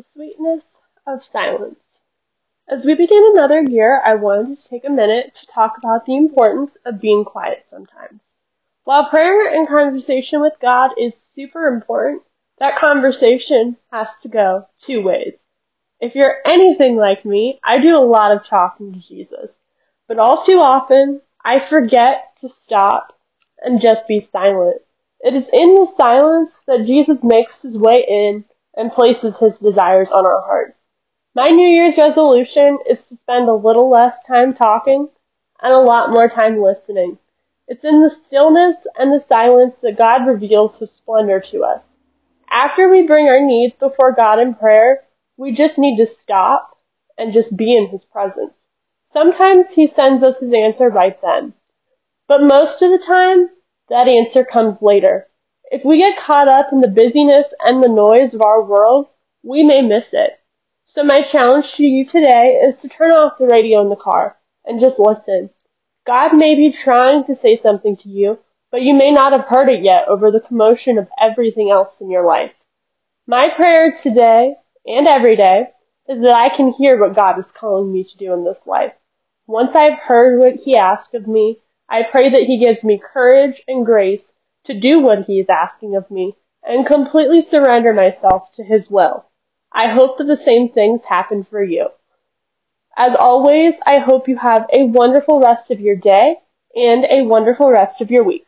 the sweetness of silence. As we begin another year, I wanted to take a minute to talk about the importance of being quiet sometimes. While prayer and conversation with God is super important, that conversation has to go two ways. If you're anything like me, I do a lot of talking to Jesus, but all too often I forget to stop and just be silent. It is in the silence that Jesus makes his way in and places his desires on our hearts. My New Year's resolution is to spend a little less time talking and a lot more time listening. It's in the stillness and the silence that God reveals his splendor to us. After we bring our needs before God in prayer, we just need to stop and just be in his presence. Sometimes he sends us his answer right then. But most of the time, that answer comes later. If we get caught up in the busyness and the noise of our world, we may miss it. So my challenge to you today is to turn off the radio in the car and just listen. God may be trying to say something to you, but you may not have heard it yet over the commotion of everything else in your life. My prayer today and every day is that I can hear what God is calling me to do in this life. Once I've heard what He asked of me, I pray that He gives me courage and grace to do what He is asking of me and completely surrender myself to His will. I hope that the same things happen for you. As always, I hope you have a wonderful rest of your day and a wonderful rest of your week.